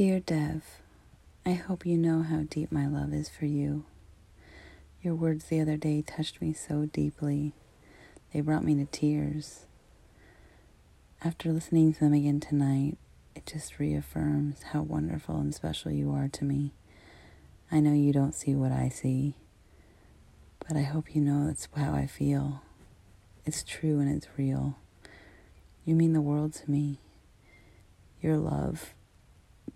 Dear Dev, I hope you know how deep my love is for you. Your words the other day touched me so deeply, they brought me to tears. After listening to them again tonight, it just reaffirms how wonderful and special you are to me. I know you don't see what I see, but I hope you know it's how I feel. It's true and it's real. You mean the world to me. Your love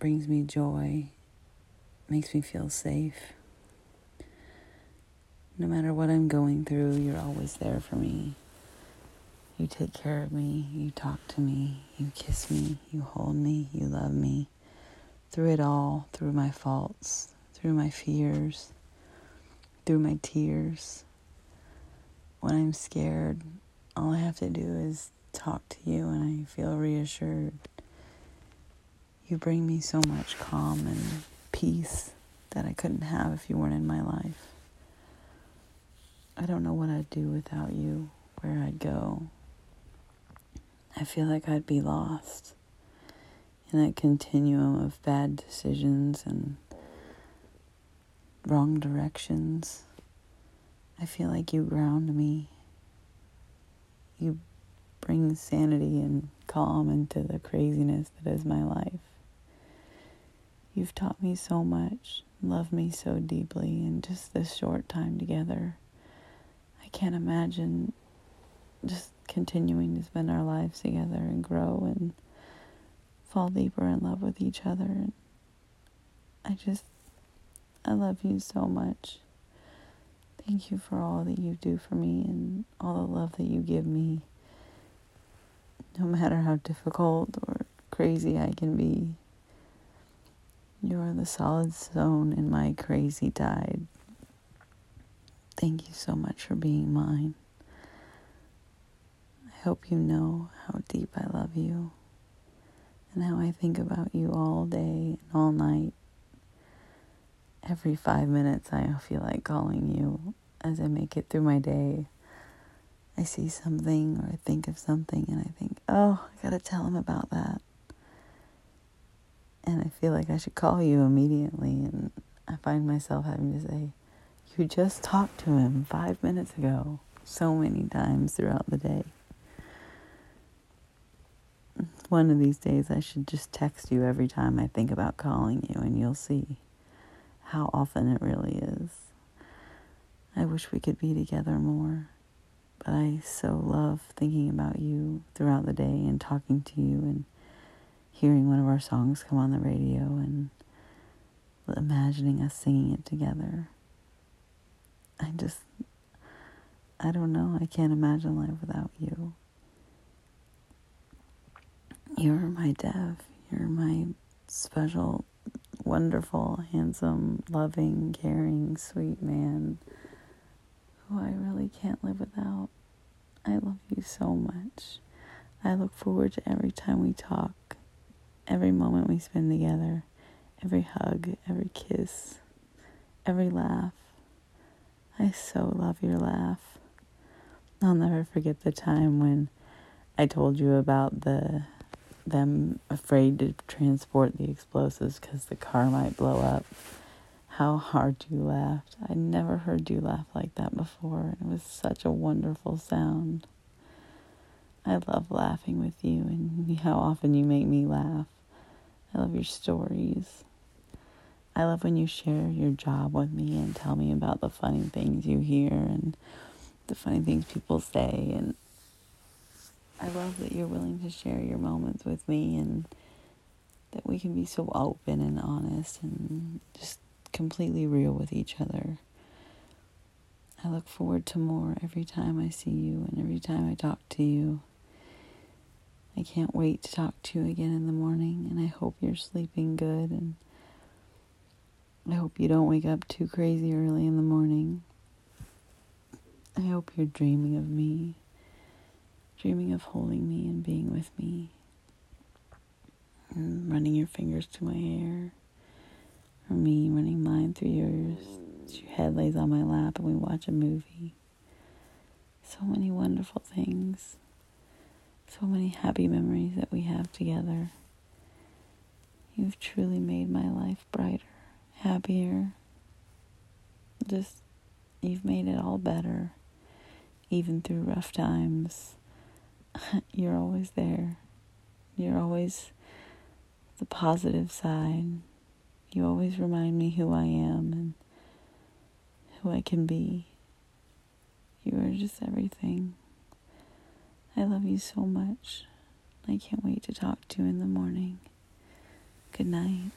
brings me joy, makes me feel safe. No matter what I'm going through, you're always there for me. You take care of me, you talk to me, you kiss me, you hold me, you love me. Through it all, through my faults, through my fears, through my tears. When I'm scared, all I have to do is talk to you and I feel reassured. You bring me so much calm and peace that I couldn't have if you weren't in my life. I don't know what I'd do without you, where I'd go. I feel like I'd be lost in that continuum of bad decisions and wrong directions. I feel like you ground me. You bring sanity and calm into the craziness that is my life. You've taught me so much, loved me so deeply in just this short time together I can't imagine just continuing to spend our lives together and grow and fall deeper in love with each other. And I just, I love you so much. Thank you for all that you do for me and all the love that you give me. No matter how difficult or crazy I can be, you are the solid stone in my crazy tide. Thank you so much for being mine. I hope you know how deep I love you and how I think about you all day and all night. Every five minutes, I feel like calling you as I make it through my day. I see something or I think of something and I think, oh, I gotta tell him about that. And I feel like I should call you immediately, and I find myself having to say, you just talked to him five minutes ago so many times throughout the day. One of these days, I should just text you every time I think about calling you, and you'll see how often it really is. I wish we could be together more, but I so love thinking about you throughout the day and talking to you and hearing one of our songs come on the radio and imagining us singing it together. I just, I don't know. I can't imagine life without you. You're my Dev. You're my special, wonderful, handsome, loving, caring, sweet man who I really can't live without. I love you so much. I look forward to every time we talk, every moment we spend together, every hug, every kiss, every laugh. I so love your laugh. I'll never forget the time when I told you about the them afraid to transport the explosives because the car might blow up. How hard you laughed. I never heard you laugh like that before. It was such a wonderful sound. I love laughing with you and how often you make me laugh. I love your stories. I love when you share your job with me and tell me about the funny things you hear and the funny things people say. And I love that you're willing to share your moments with me and that we can be so open and honest and just completely real with each other. I look forward to more every time I see you and every time I talk to you. I can't wait to talk to you again in the morning, and I hope you're sleeping good and I hope you don't wake up too crazy early in the morning. I hope you're dreaming of me, dreaming of holding me and being with me, and running your fingers to my hair, or me running mine through yours. Your head lays on my lap and we watch a movie. So many wonderful things, so many happy memories that we have together. You You've truly made my life brighter, happier. Just, you've made it all better, even through rough times. You're always there. You're always the positive side. You always remind me who I am and who I can be. You are just everything. I love you so much. I can't wait to talk to you in the morning. Good night.